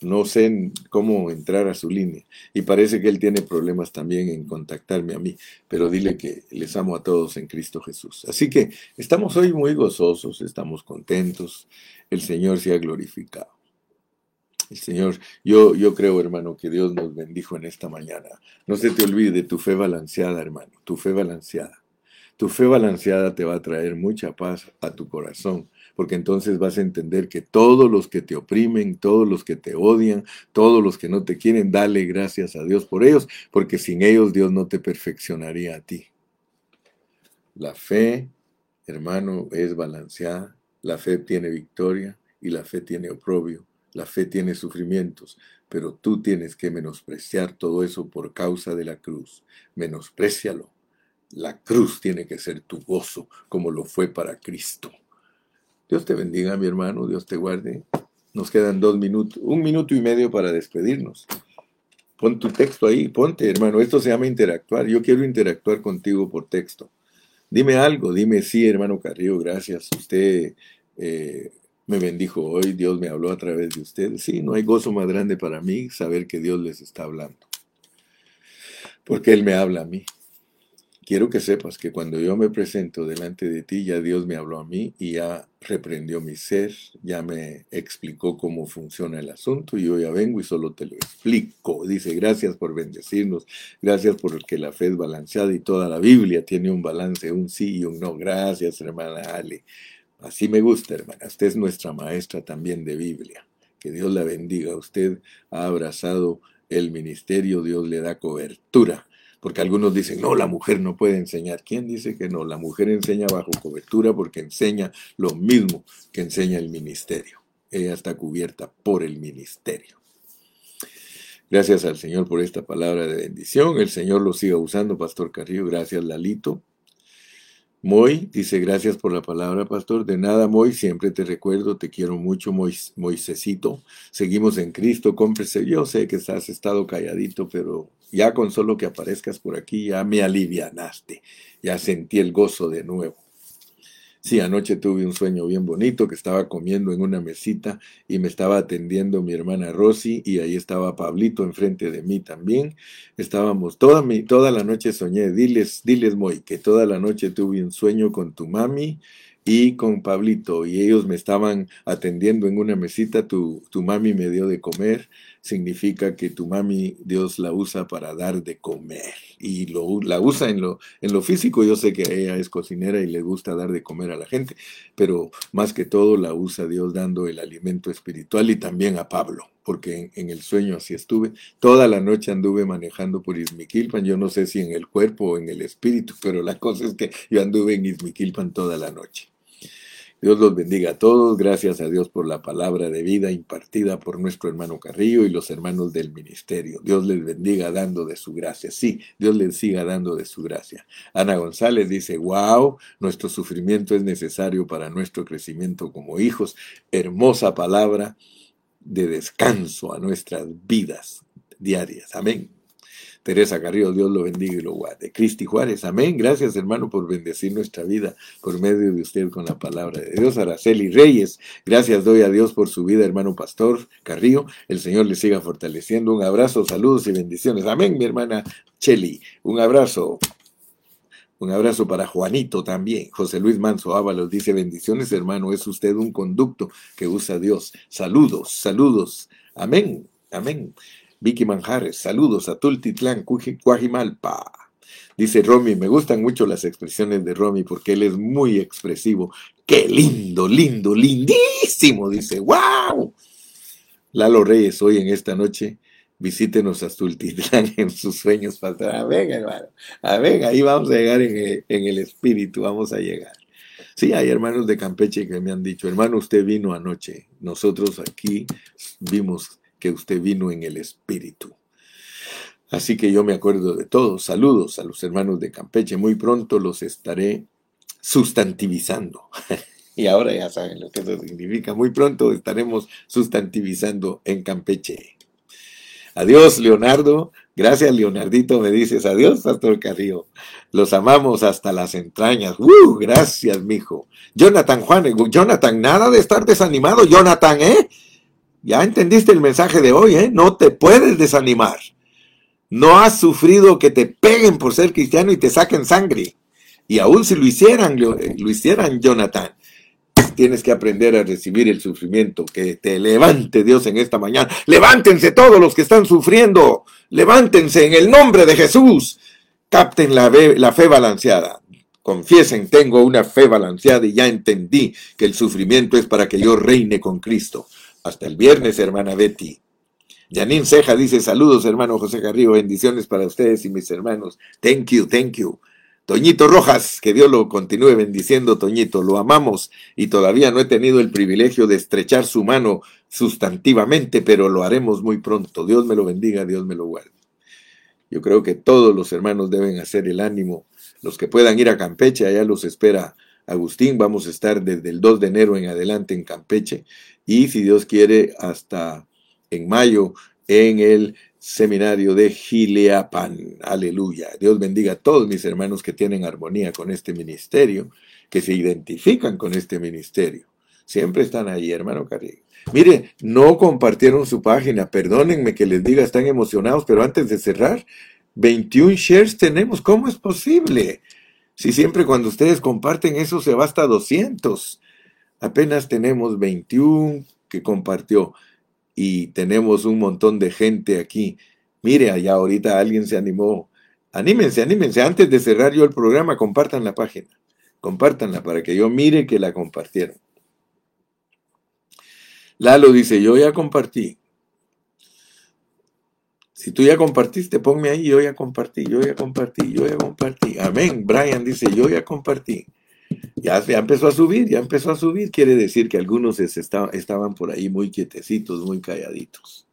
no sé cómo entrar a su línea. Y parece que él tiene problemas también en contactarme a mí, pero dile que les amo a todos en Cristo Jesús. Así que estamos hoy muy gozosos, estamos contentos, el Señor se ha glorificado. El Señor, yo, yo creo, hermano, que Dios nos bendijo en esta mañana. No se te olvide tu fe balanceada, hermano, tu fe balanceada. Tu fe balanceada te va a traer mucha paz a tu corazón porque entonces vas a entender que todos los que te oprimen, todos los que te odian, todos los que no te quieren, dale gracias a Dios por ellos, porque sin ellos Dios no te perfeccionaría a ti. La fe, hermano, es balanceada, la fe tiene victoria y la fe tiene oprobio, la fe tiene sufrimientos, pero tú tienes que menospreciar todo eso por causa de la cruz. Menosprecialo. La cruz tiene que ser tu gozo, como lo fue para Cristo. Dios te bendiga, mi hermano, Dios te guarde. Nos quedan dos minutos, un minuto y medio para despedirnos. Pon tu texto ahí, ponte, hermano. Esto se llama interactuar. Yo quiero interactuar contigo por texto. Dime algo, dime sí, hermano Carrillo, gracias. Usted eh, me bendijo hoy, Dios me habló a través de usted. Sí, no hay gozo más grande para mí saber que Dios les está hablando. Porque Él me habla a mí quiero que sepas que cuando yo me presento delante de ti, ya Dios me habló a mí y ya reprendió mi ser, ya me explicó cómo funciona el asunto y yo ya vengo y solo te lo explico. Dice, gracias por bendecirnos, gracias por que la fe es balanceada y toda la Biblia tiene un balance, un sí y un no. Gracias, hermana Ale. Así me gusta, hermana. Usted es nuestra maestra también de Biblia. Que Dios la bendiga. Usted ha abrazado el ministerio, Dios le da cobertura porque algunos dicen, no, la mujer no puede enseñar. ¿Quién dice que no? La mujer enseña bajo cobertura porque enseña lo mismo que enseña el ministerio. Ella está cubierta por el ministerio. Gracias al Señor por esta palabra de bendición. El Señor lo siga usando, Pastor Carrillo. Gracias, Lalito. Moy dice, gracias por la palabra, pastor. De nada, Moy, siempre te recuerdo, te quiero mucho, Moisésito. Seguimos en Cristo, cómprese. Yo sé que has estado calladito, pero ya con solo que aparezcas por aquí, ya me alivianaste. Ya sentí el gozo de nuevo. Sí, anoche tuve un sueño bien bonito que estaba comiendo en una mesita y me estaba atendiendo mi hermana Rosy y ahí estaba Pablito enfrente de mí también. Estábamos toda mi, toda la noche soñé, diles, diles Moy, que toda la noche tuve un sueño con tu mami y con Pablito y ellos me estaban atendiendo en una mesita, tu, tu mami me dio de comer, significa que tu mami Dios la usa para dar de comer y lo, la usa en lo, en lo físico, yo sé que ella es cocinera y le gusta dar de comer a la gente, pero más que todo la usa Dios dando el alimento espiritual y también a Pablo, porque en, en el sueño así estuve, toda la noche anduve manejando por Izmiquilpan, yo no sé si en el cuerpo o en el espíritu, pero la cosa es que yo anduve en Izmiquilpan toda la noche. Dios los bendiga a todos. Gracias a Dios por la palabra de vida impartida por nuestro hermano Carrillo y los hermanos del ministerio. Dios les bendiga dando de su gracia. Sí, Dios les siga dando de su gracia. Ana González dice, wow, nuestro sufrimiento es necesario para nuestro crecimiento como hijos. Hermosa palabra de descanso a nuestras vidas diarias. Amén. Teresa Carrillo, Dios lo bendiga y lo guarde. Cristi Juárez, amén. Gracias, hermano, por bendecir nuestra vida por medio de usted con la palabra de Dios. Araceli Reyes, gracias doy a Dios por su vida, hermano Pastor Carrillo. El Señor le siga fortaleciendo. Un abrazo, saludos y bendiciones. Amén, mi hermana Cheli. Un abrazo. Un abrazo para Juanito también. José Luis Manso Ábalos dice, bendiciones hermano, es usted un conducto que usa Dios. Saludos, saludos. Amén, amén. Vicky Manjares, saludos a Tultitlán, Cuajimalpa. Dice Romy, me gustan mucho las expresiones de Romy porque él es muy expresivo. Qué lindo, lindo, lindísimo. Dice, wow. Lalo Reyes, hoy en esta noche, visítenos a Tultitlán en sus sueños pasará. Venga, hermano. A ver, ahí vamos a llegar en el, en el espíritu, vamos a llegar. Sí, hay hermanos de Campeche que me han dicho, hermano, usted vino anoche. Nosotros aquí vimos que usted vino en el espíritu. Así que yo me acuerdo de todos. Saludos a los hermanos de Campeche. Muy pronto los estaré sustantivizando. y ahora ya saben lo que eso significa. Muy pronto estaremos sustantivizando en Campeche. Adiós, Leonardo. Gracias, Leonardito. Me dices adiós, Pastor Carrillo. Los amamos hasta las entrañas. ¡Uh! Gracias, mijo. Jonathan Juan, Jonathan, nada de estar desanimado, Jonathan, ¿eh? Ya entendiste el mensaje de hoy, ¿eh? No te puedes desanimar. No has sufrido que te peguen por ser cristiano y te saquen sangre. Y aún si lo hicieran, lo, hicieran, Jonathan, tienes que aprender a recibir el sufrimiento. Que te levante Dios en esta mañana. Levántense todos los que están sufriendo. Levántense en el nombre de Jesús. Capten la, la fe balanceada. Confiesen, tengo una fe balanceada y ya entendí que el sufrimiento es para que yo reine con Cristo. Hasta el viernes, hermana Betty. Janine Ceja dice, saludos hermano José Carrillo, bendiciones para ustedes y mis hermanos. Thank you, thank you. Toñito Rojas, que Dios lo continúe bendiciendo, Toñito, lo amamos y todavía no he tenido el privilegio de estrechar su mano sustantivamente, pero lo haremos muy pronto. Dios me lo bendiga, Dios me lo guarde. Yo creo que todos los hermanos deben hacer el ánimo. Los que puedan ir a Campeche, allá los espera Agustín. Vamos a estar desde el 2 de enero en adelante en Campeche y si Dios quiere hasta en mayo en el seminario de Gileapan. Aleluya. Dios bendiga a todos mis hermanos que tienen armonía con este ministerio, que se identifican con este ministerio. Siempre están ahí, hermano Carrillo. Mire, no compartieron su página, perdónenme que les diga, están emocionados, pero antes de cerrar, 21 shares tenemos, ¿cómo es posible? Si siempre cuando ustedes comparten eso se va hasta 200. Apenas tenemos 21 que compartió y tenemos un montón de gente aquí. Mire, allá ahorita alguien se animó. Anímense, anímense. Antes de cerrar yo el programa, compartan la página. Compártanla para que yo mire que la compartieron. Lalo dice, yo ya compartí. Si tú ya compartiste, ponme ahí, yo ya compartí, yo ya compartí, yo ya compartí. Amén. Brian dice, yo ya compartí. Ya, empezó a subir, ya empezó a subir. Quiere decir que algunos estaban por ahí muy quietecitos, muy calladitos.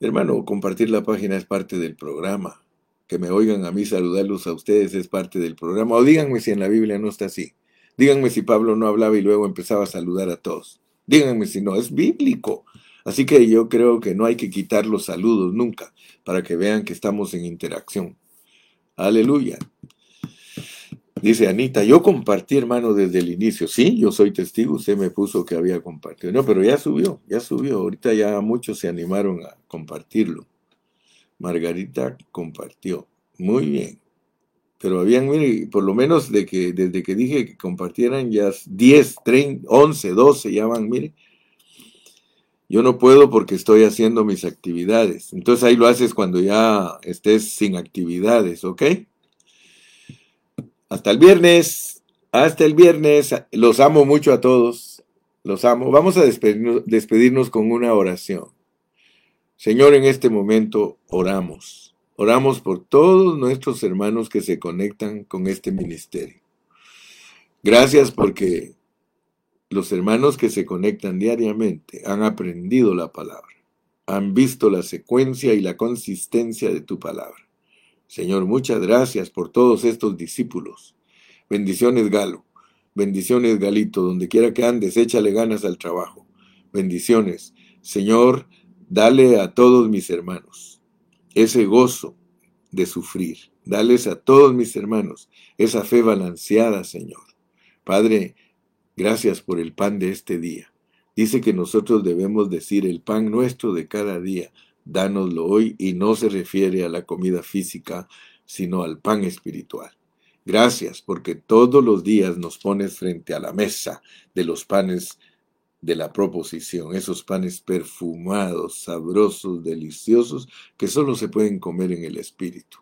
Hermano, compartir la página es parte del programa. Que me oigan a mí saludarlos a ustedes es parte del programa. O díganme si en la Biblia no está así. Díganme si Pablo no hablaba y luego empezaba a saludar a todos. Díganme si no, es bíblico. Así que yo creo que no hay que quitar los saludos nunca para que vean que estamos en interacción. Aleluya. Dice Anita, yo compartí, hermano, desde el inicio. Sí, yo soy testigo, usted me puso que había compartido. No, pero ya subió, ya subió. Ahorita ya muchos se animaron a compartirlo. Margarita compartió. Muy bien. Pero habían, mire, por lo menos de que, desde que dije que compartieran ya 10, 30, 11, 12, ya van, mire. Yo no puedo porque estoy haciendo mis actividades. Entonces ahí lo haces cuando ya estés sin actividades, ¿ok? Hasta el viernes. Hasta el viernes. Los amo mucho a todos. Los amo. Vamos a despedirnos, con una oración. Señor, en este momento oramos. Oramos por todos nuestros hermanos que se conectan con este ministerio. Gracias porque los hermanos que se conectan diariamente han aprendido la palabra, han visto la secuencia y la consistencia de tu palabra. Señor, muchas gracias por todos estos discípulos. Bendiciones, Galo. Bendiciones, Galito. Donde quiera que andes, échale ganas al trabajo. Bendiciones. Señor, dale a todos mis hermanos ese gozo de sufrir. Dales a todos mis hermanos esa fe balanceada, Señor. Padre, gracias por el pan de este día. Dice que nosotros debemos decir el pan nuestro de cada día dánoslo hoy y no se refiere a la comida física, sino al pan espiritual. Gracias porque todos los días nos pones frente a la mesa de los panes de la proposición, esos panes perfumados, sabrosos, deliciosos, que solo se pueden comer en el espíritu.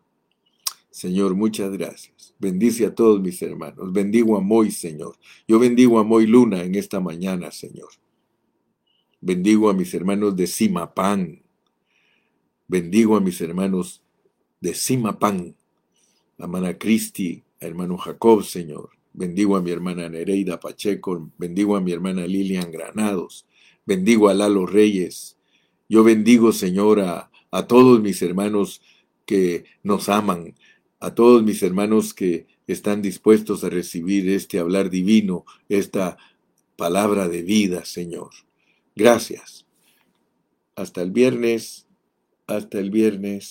Señor, muchas gracias. Bendice a todos mis hermanos. Bendigo a Moy, Señor. Yo bendigo a Moy Luna en esta mañana, Señor. Bendigo a mis hermanos de Simapán. Bendigo a mis hermanos de Simapán. A hermana Cristi, a hermano Jacob, Señor. Bendigo a mi hermana Nereida Pacheco. Bendigo a mi hermana Lilian Granados. Bendigo a Lalo Reyes. Yo bendigo, Señor, a todos mis hermanos que nos aman, a todos mis hermanos que están dispuestos a recibir este hablar divino, esta palabra de vida, Señor. Gracias. Hasta el viernes, hasta el viernes.